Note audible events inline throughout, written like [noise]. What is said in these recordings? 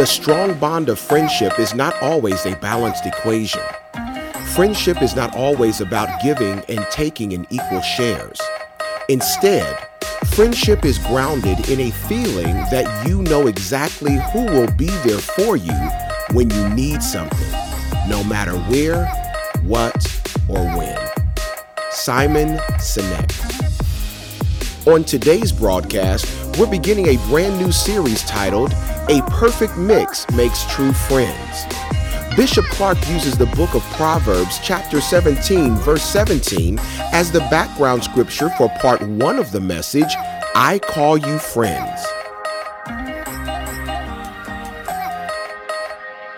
The strong bond of friendship is not always a balanced equation. Friendship is not always about giving and taking in equal shares. Instead, friendship is grounded in a feeling that you know exactly who will be there for you when you need something, no matter where, what, or when. Simon Sinek. On today's broadcast, we're beginning a brand new series titled A Perfect Mix Makes True Friends. Bishop Clark uses the book of Proverbs, chapter 17, verse 17, as the background scripture for part one of the message I Call You Friends.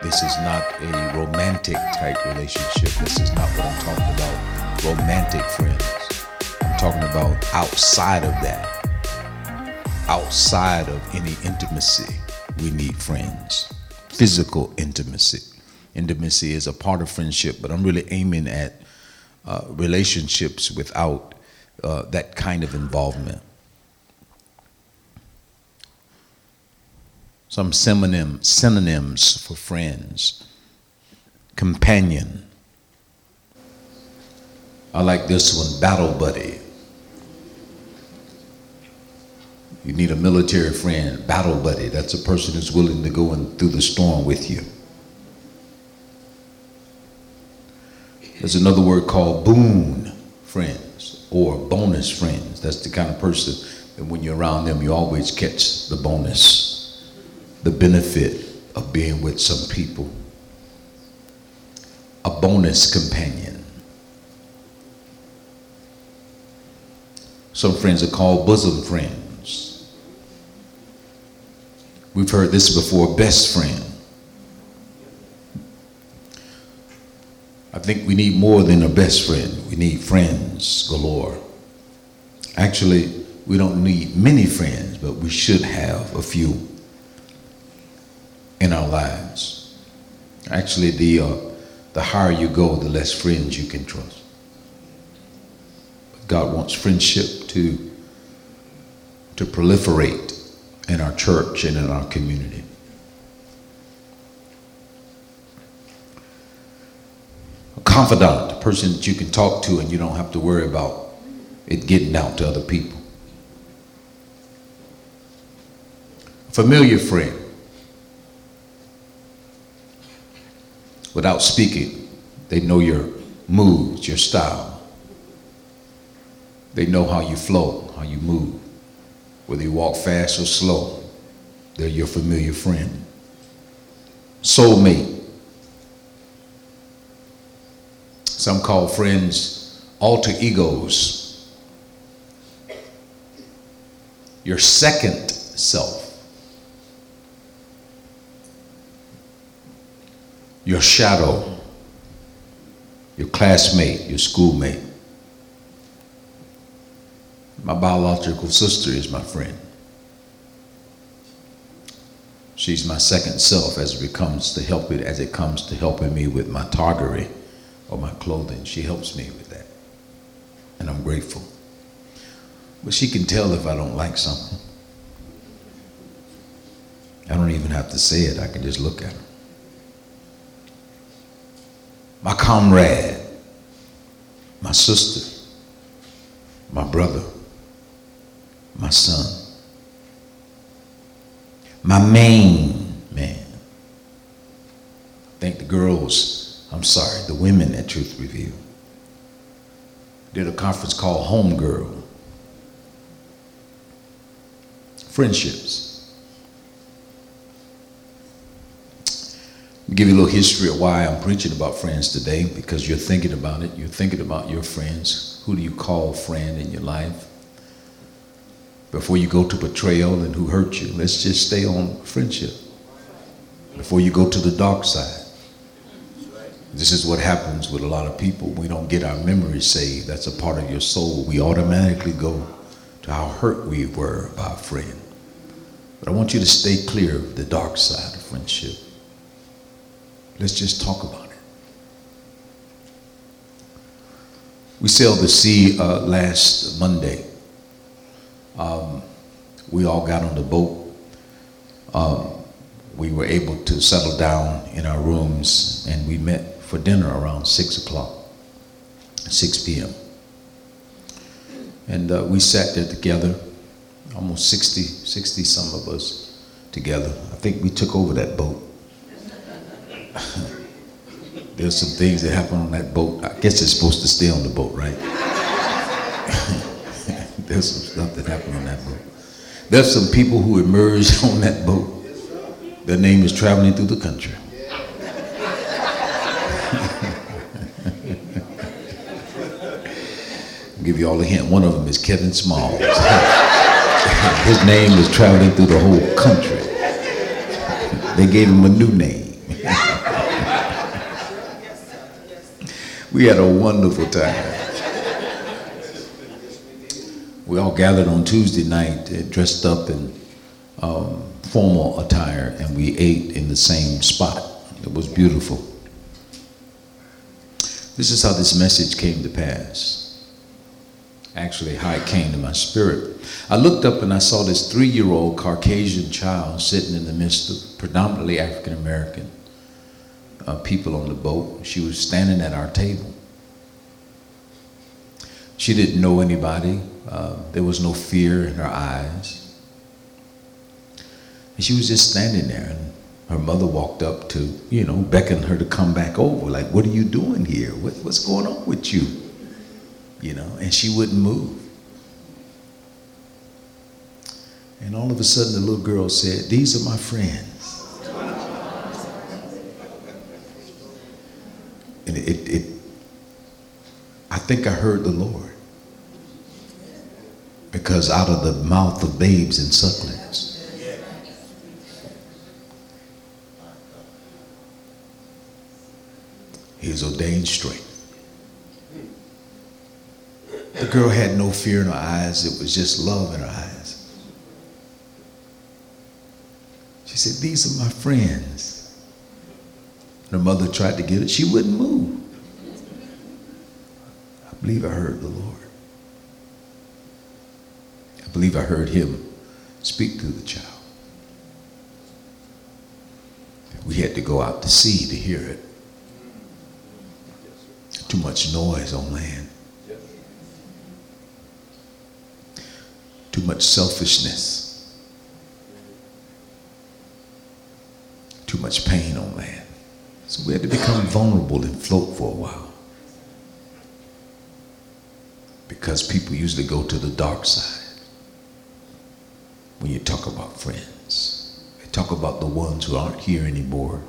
This is not a romantic type relationship. This is not what I'm talking about. Romantic friends. I'm talking about outside of that. Outside of any intimacy, we need friends. Physical intimacy. Intimacy is a part of friendship, but I'm really aiming at uh, relationships without uh, that kind of involvement. Some synonym, synonyms for friends companion. I like this one battle buddy. You need a military friend, battle buddy. That's a person who's willing to go in through the storm with you. There's another word called boon friends or bonus friends. That's the kind of person that when you're around them, you always catch the bonus, the benefit of being with some people. A bonus companion. Some friends are called bosom friends. We've heard this before best friend. I think we need more than a best friend. We need friends galore. Actually, we don't need many friends, but we should have a few in our lives. Actually, the, uh, the higher you go, the less friends you can trust. God wants friendship to, to proliferate in our church and in our community. A confidant, a person that you can talk to and you don't have to worry about it getting out to other people. A familiar friend. Without speaking, they know your moods, your style. They know how you flow, how you move. Whether you walk fast or slow, they're your familiar friend. Soulmate. Some call friends alter egos. Your second self. Your shadow. Your classmate, your schoolmate. My biological sister is my friend. She's my second self as it becomes to help it as it comes to helping me with my toggery or my clothing. She helps me with that. And I'm grateful. But she can tell if I don't like something. I don't even have to say it, I can just look at her. My comrade, my sister, my brother, my son, my main man. I think the girls, I'm sorry, the women at Truth Revealed did a conference called Homegirl. Friendships. Give you a little history of why I'm preaching about friends today because you're thinking about it. You're thinking about your friends. Who do you call friend in your life? Before you go to betrayal and who hurt you, let's just stay on friendship. Before you go to the dark side, this is what happens with a lot of people. We don't get our memories saved. That's a part of your soul. We automatically go to how hurt we were by a friend. But I want you to stay clear of the dark side of friendship. Let's just talk about it. We sailed the sea uh, last Monday. Um, we all got on the boat. Um, we were able to settle down in our rooms and we met for dinner around 6 o'clock, 6 p.m. And uh, we sat there together, almost 60, 60 some of us together. I think we took over that boat. [laughs] There's some things that happen on that boat. I guess it's supposed to stay on the boat, right? There's some stuff that happened on that boat. There's some people who emerged [laughs] on that boat. Their name is traveling through the country. I'll give you all a hint. One of them is Kevin Smalls. [laughs] His name is traveling through the whole country. [laughs] They gave him a new name. we had a wonderful time. We all gathered on Tuesday night, uh, dressed up in um, formal attire, and we ate in the same spot. It was beautiful. This is how this message came to pass actually how it came to my spirit. I looked up and I saw this three year old Caucasian child sitting in the midst of predominantly African American uh, people on the boat. She was standing at our table. She didn't know anybody, uh, there was no fear in her eyes. And she was just standing there. And her mother walked up to, you know, beckon her to come back over. Like, what are you doing here? What, what's going on with you? you know, and she wouldn't move. And all of a sudden, the little girl said, These are my friends. And it, it, I think I heard the Lord. Because out of the mouth of babes and sucklings, He has ordained strength. The girl had no fear in her eyes, it was just love in her eyes. She said, These are my friends. Her mother tried to get it, she wouldn't move. I believe I heard the Lord. I believe I heard him speak to the child. We had to go out to sea to hear it. Too much noise on land. too much selfishness, too much pain on land. So we had to become vulnerable and float for a while. Because people usually go to the dark side when you talk about friends. They talk about the ones who aren't here anymore,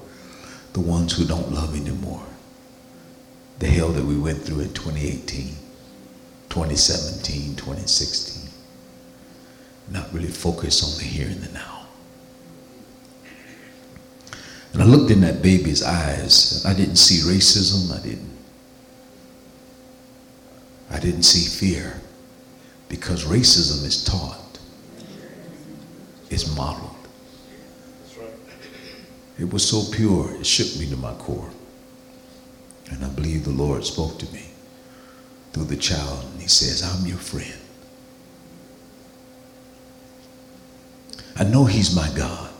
the ones who don't love anymore. The hell that we went through in 2018, 2017, 2016 not really focused on the here and the now. And I looked in that baby's eyes. I didn't see racism. I didn't. I didn't see fear because racism is taught. It's modeled. It was so pure, it shook me to my core. And I believe the Lord spoke to me through the child, and He says, I'm your friend. I know He's my God.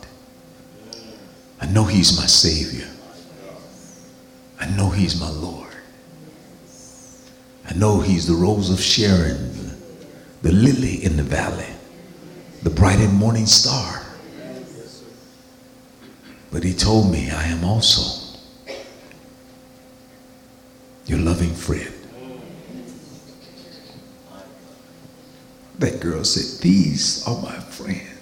I know He's my Savior. I know He's my Lord. I know He's the rose of Sharon, the lily in the valley, the bright and morning star. But He told me I am also your loving friend. That girl said, These are my friends.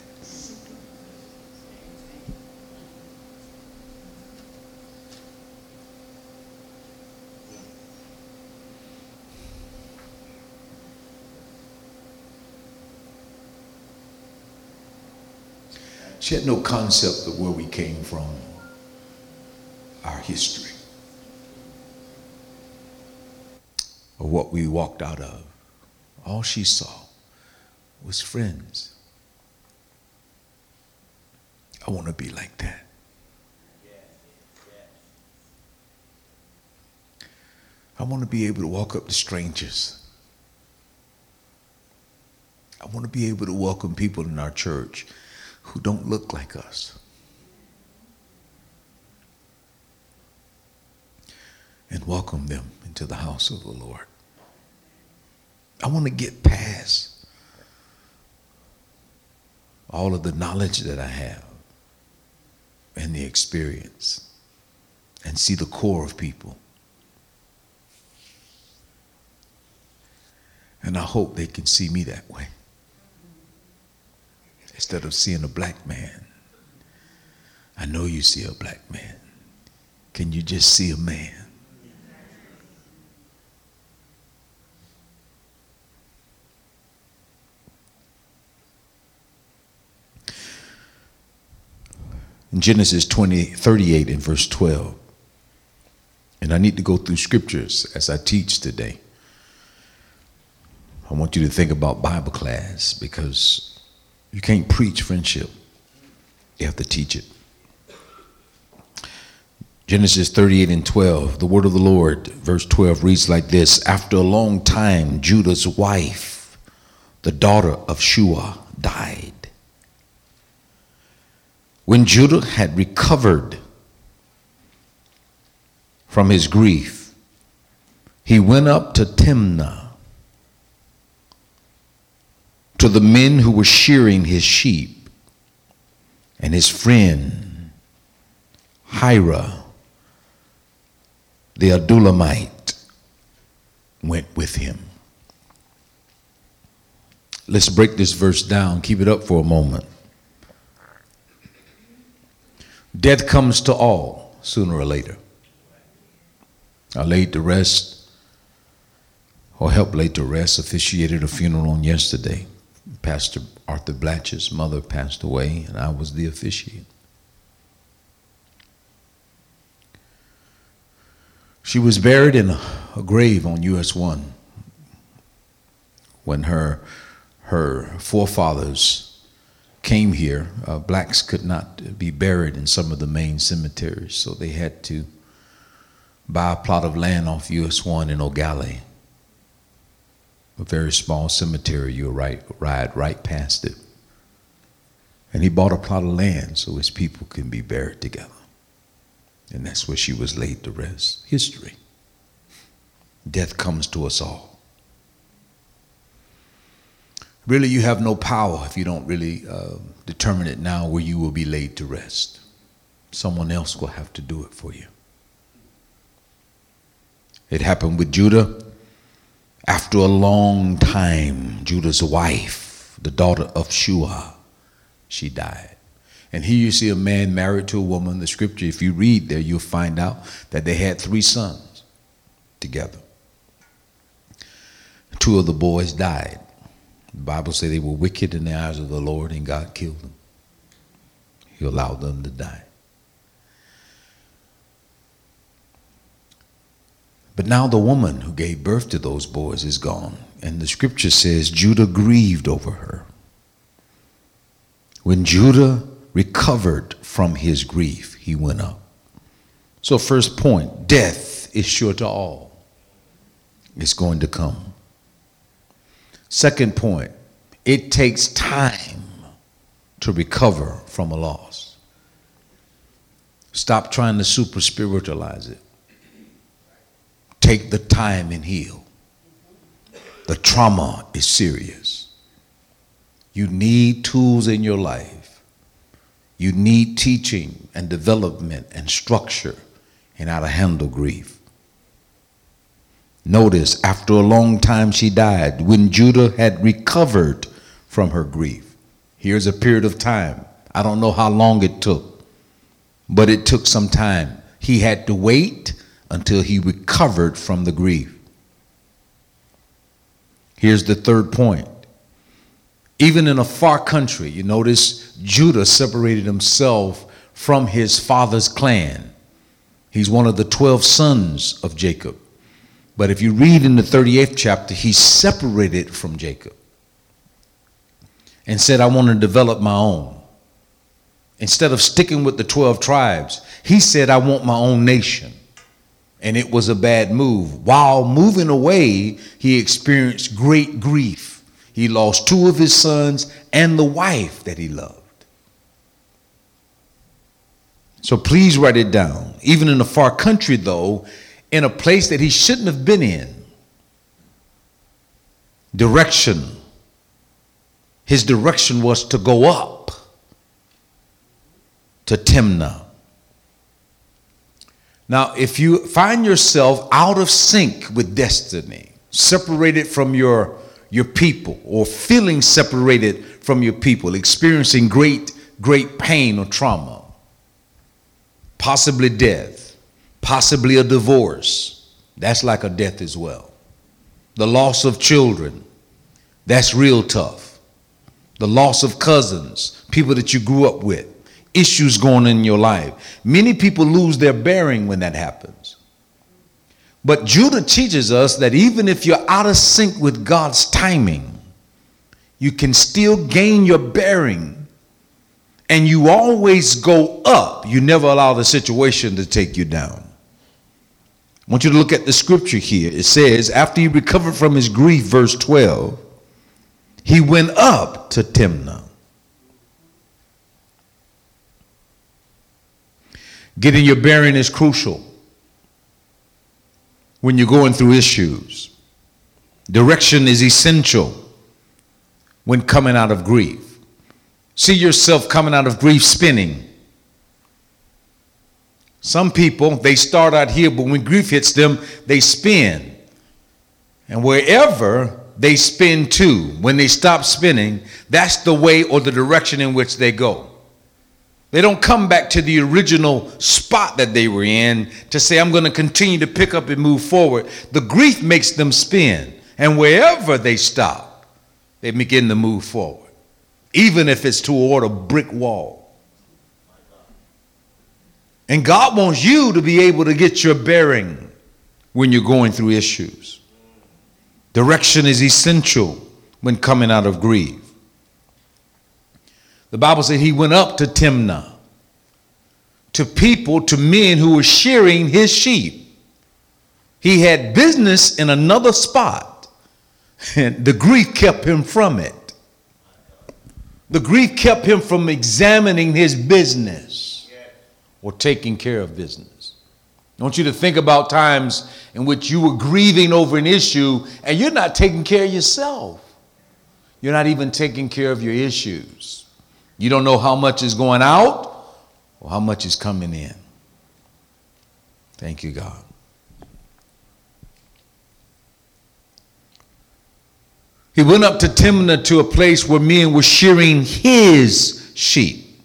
She had no concept of where we came from, our history, or what we walked out of. All she saw was friends. I want to be like that. I want to be able to walk up to strangers. I want to be able to welcome people in our church who don't look like us. And welcome them into the house of the Lord. I want to get past all of the knowledge that I have and the experience and see the core of people. And I hope they can see me that way instead of seeing a black man. I know you see a black man. Can you just see a man? In Genesis 20, 38 and verse 12. And I need to go through scriptures as I teach today. I want you to think about Bible class because you can't preach friendship, you have to teach it. Genesis 38 and 12, the word of the Lord, verse 12 reads like this After a long time, Judah's wife, the daughter of Shua, died. When Judah had recovered from his grief, he went up to Timnah to the men who were shearing his sheep, and his friend Hira, the Adullamite, went with him. Let's break this verse down. Keep it up for a moment. Death comes to all sooner or later. I laid to rest, or helped lay to rest, officiated a funeral on yesterday. Pastor Arthur Blatch's mother passed away, and I was the officiant. She was buried in a, grave on US 1 when her, her forefathers came here. Uh, blacks could not be buried in some of the main cemeteries, so they had to buy a plot of land off US 1 in Gallie a very small cemetery. You right, ride right past it. And he bought a plot of land so his people can be buried together. And that's where she was laid to rest. History. Death comes to us all. Really, you have no power if you don't really uh, determine it now where you will be laid to rest. Someone else will have to do it for you. It happened with Judah. After a long time, Judah's wife, the daughter of Shua, she died. And here you see a man married to a woman. The scripture, if you read there, you'll find out that they had three sons together. Two of the boys died. The Bible says they were wicked in the eyes of the Lord and God killed them. He allowed them to die. But now the woman who gave birth to those boys is gone. And the scripture says Judah grieved over her. When Judah recovered from his grief, he went up. So, first point death is sure to all, it's going to come. Second point, it takes time to recover from a loss. Stop trying to super spiritualize it take the time and heal. The trauma is serious. You need tools in your life. You need teaching and development and structure in how to handle grief. Notice, after a long time she died, when Judah had recovered from her grief. Here's a period of time. I don't know how long it took, but it took some time. He had to wait until he recovered from the grief. Here's the third point Even in a far country, you notice Judah separated himself from his father's clan. He's one of the 12 sons of Jacob. But if you read in the 38th chapter, he separated from Jacob and said, I want to develop my own. Instead of sticking with the 12 tribes, he said, I want my own nation. And it was a bad move. While moving away, he experienced great grief. He lost two of his sons and the wife that he loved. So please write it down. Even in a far country, though, in a place that he shouldn't have been in, direction. His direction was to go up to Timnah. Now, if you find yourself out of sync with destiny, separated from your, your people, or feeling separated from your people, experiencing great, great pain or trauma, possibly death, possibly a divorce. That's like a death as well. The loss of children, that's real tough. The loss of cousins, people that you grew up with, issues going in your life. Many people lose their bearing when that happens. But Judah teaches us that even if you're out of sync with God's timing, you can still gain your bearing and you always go up. You never allow the situation to take you down. I want you to look at the scripture here. It says, after he recovered from his grief, verse 12, he went up to Timnah. Getting your bearing is crucial when you're going through issues. Direction is essential when coming out of grief. See yourself coming out of grief spinning. Some people, they start out here, but when grief hits them, they spin. And wherever they spin to, when they stop spinning, that's the way or the direction in which they go. They don't come back to the original spot that they were in to say, I'm going to continue to pick up and move forward. The grief makes them spin. And wherever they stop, they begin to move forward even if it's toward a brick wall. And God wants you to be able to get your bearing when you're going through issues. Direction is essential when coming out of grief. The Bible said he went up to Timnah, to people, to men who were shearing his sheep. He had business in another spot, and the grief kept him from it. The grief kept him from examining his business or taking care of business. I want you to think about times in which you were grieving over an issue and you're not taking care of yourself. You're not even taking care of your issues. You don't know how much is going out or how much is coming in. Thank you, God. He went up to Timnah to a place where men were shearing his sheep.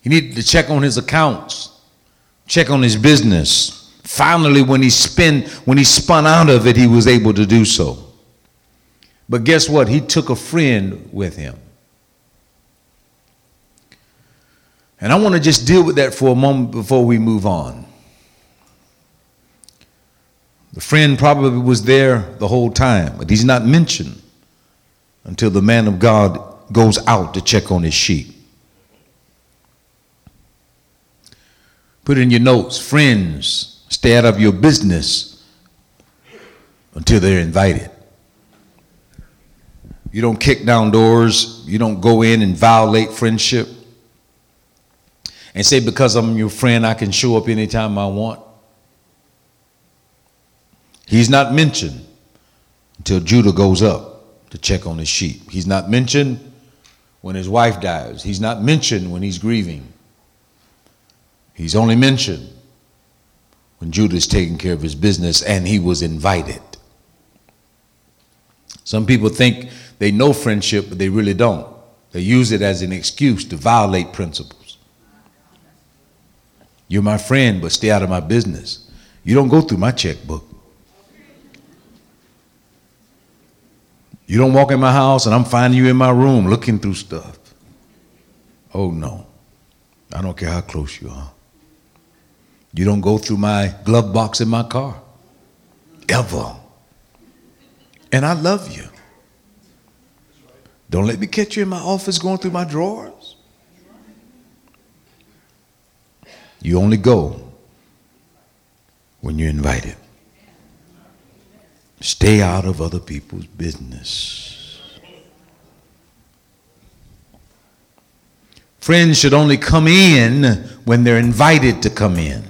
He needed to check on his accounts, check on his business. Finally, when he spin, when he spun out of it, he was able to do so. But guess what? He took a friend with him. And I want to just deal with that for a moment before we move on. The friend probably was there the whole time, but he's not mentioned until the man of God goes out to check on his sheep. Put in your notes friends, stay out of your business until they're invited. You don't kick down doors, you don't go in and violate friendship and say, because I'm your friend, I can show up anytime I want. He's not mentioned until Judah goes up to check on his sheep. He's not mentioned when his wife dies. He's not mentioned when he's grieving. He's only mentioned when Judah is taking care of his business and he was invited. Some people think they know friendship, but they really don't. They use it as an excuse to violate principles. You're my friend, but stay out of my business. You don't go through my checkbook. You don't walk in my house and I'm finding you in my room looking through stuff. Oh no. I don't care how close you are. You don't go through my glove box in my car. Ever. And I love you. Don't let me catch you in my office going through my drawers. You only go when you're invited. Stay out of other people's business. Friends should only come in when they're invited to come in.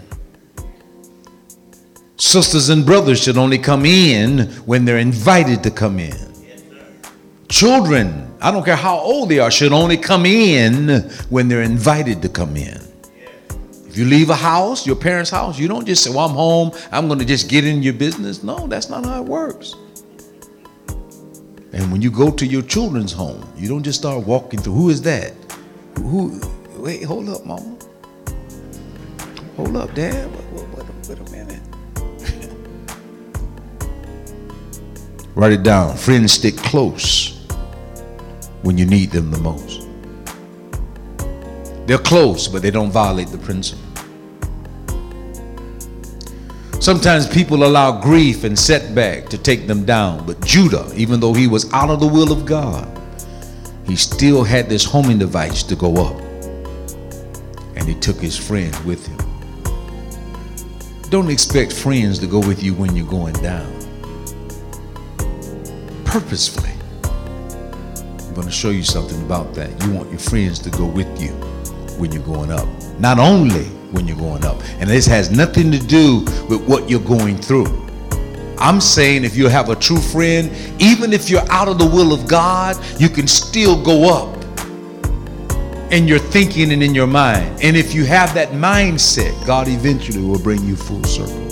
Sisters and brothers should only come in when they're invited to come in. Children, I don't care how old they are, should only come in when they're invited to come in. If you leave a house, your parents' house, you don't just say, Well, I'm home, I'm going to just get in your business. No, that's not how it works. And when you go to your children's home, you don't just start walking through. Who is that? Who? Wait, hold up, mama. Hold up, dad. Wait, wait, wait, wait a minute. [laughs] Write it down. Friends stick close when you need them the most. They're close, but they don't violate the principle. Sometimes people allow grief and setback to take them down, but Judah, even though he was out of the will of God, he still had this homing device to go up. And he took his friends with him. Don't expect friends to go with you when you're going down. Purposefully. I'm going to show you something about that. You want your friends to go with you when you're going up, not only when you're going up. And this has nothing to do with what you're going through. I'm saying if you have a true friend, even if you're out of the will of God, you can still go up in your thinking and in your mind. And if you have that mindset, God eventually will bring you full circle.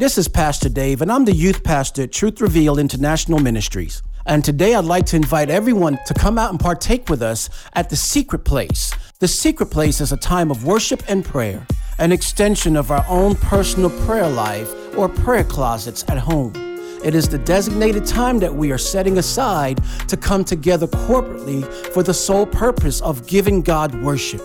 This is Pastor Dave, and I'm the youth pastor at Truth Revealed International Ministries. And today I'd like to invite everyone to come out and partake with us at the Secret Place. The Secret Place is a time of worship and prayer, an extension of our own personal prayer life or prayer closets at home. It is the designated time that we are setting aside to come together corporately for the sole purpose of giving God worship.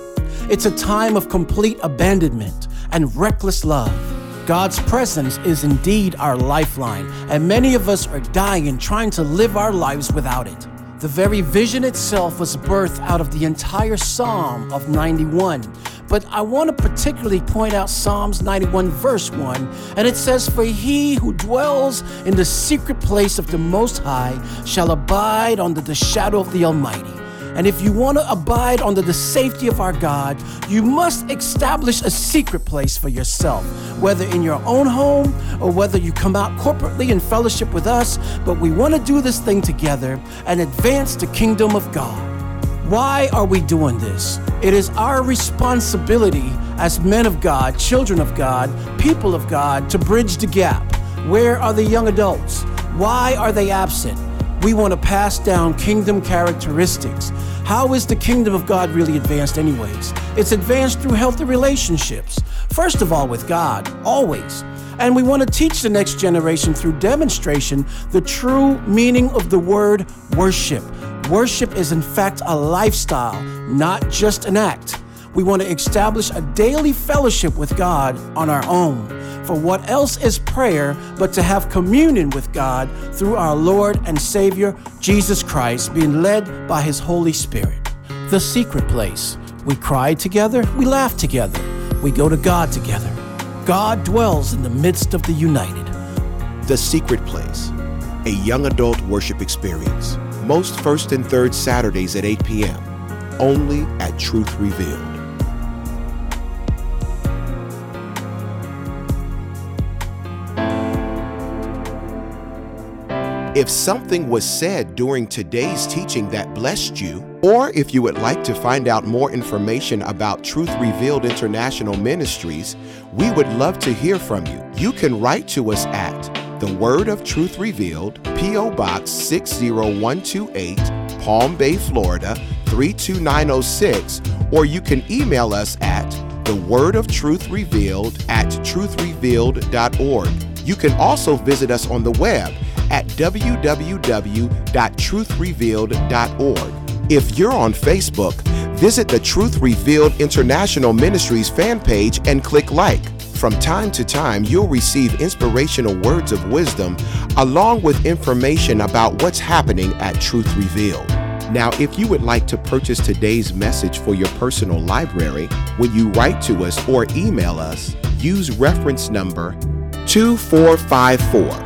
It's a time of complete abandonment and reckless love. God's presence is indeed our lifeline, and many of us are dying trying to live our lives without it. The very vision itself was birthed out of the entire Psalm of 91. But I want to particularly point out Psalms 91, verse 1, and it says, For he who dwells in the secret place of the Most High shall abide under the shadow of the Almighty. And if you want to abide under the safety of our God, you must establish a secret place for yourself, whether in your own home or whether you come out corporately in fellowship with us. But we want to do this thing together and advance the kingdom of God. Why are we doing this? It is our responsibility as men of God, children of God, people of God to bridge the gap. Where are the young adults? Why are they absent? We want to pass down kingdom characteristics. How is the kingdom of God really advanced, anyways? It's advanced through healthy relationships. First of all, with God, always. And we want to teach the next generation through demonstration the true meaning of the word worship. Worship is, in fact, a lifestyle, not just an act. We want to establish a daily fellowship with God on our own. For what else is prayer but to have communion with God through our Lord and Savior, Jesus Christ, being led by His Holy Spirit? The secret place. We cry together, we laugh together, we go to God together. God dwells in the midst of the united. The Secret Place, a young adult worship experience. Most first and third Saturdays at 8 p.m. Only at Truth Revealed. If something was said during today's teaching that blessed you, or if you would like to find out more information about Truth Revealed International Ministries, we would love to hear from you. You can write to us at The Word of Truth Revealed, P.O. Box 60128, Palm Bay, Florida 32906, or you can email us at the word of truth revealed at truthrevealed.org. You can also visit us on the web at www.truthrevealed.org. If you're on Facebook, visit the Truth Revealed International Ministries fan page and click like. From time to time, you'll receive inspirational words of wisdom along with information about what's happening at Truth Revealed. Now, if you would like to purchase today's message for your personal library, when you write to us or email us, use reference number 2454.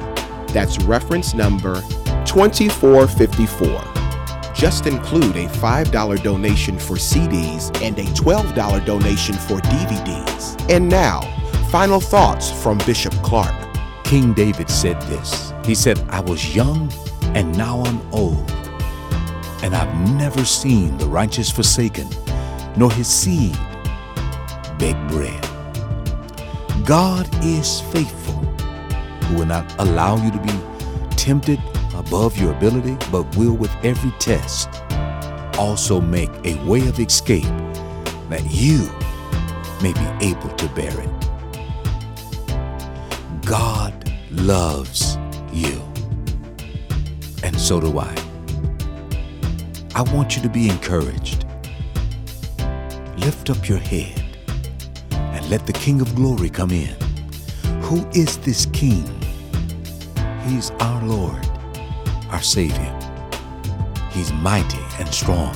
That's reference number 2454. Just include a $5 donation for CDs and a $12 donation for DVDs. And now, final thoughts from Bishop Clark. King David said this He said, I was young and now I'm old and I've never seen the righteous forsaken, nor his seed beg bread. God is faithful, who will not allow you to be tempted above your ability, but will with every test also make a way of escape that you may be able to bear it. God loves you, and so do I. I want you to be encouraged. Lift up your head and let the King of Glory come in. Who is this King? He's our Lord, our Savior. He's mighty and strong,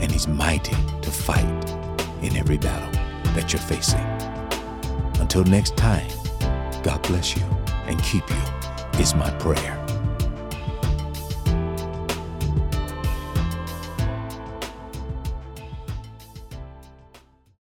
and He's mighty to fight in every battle that you're facing. Until next time, God bless you and keep you, is my prayer.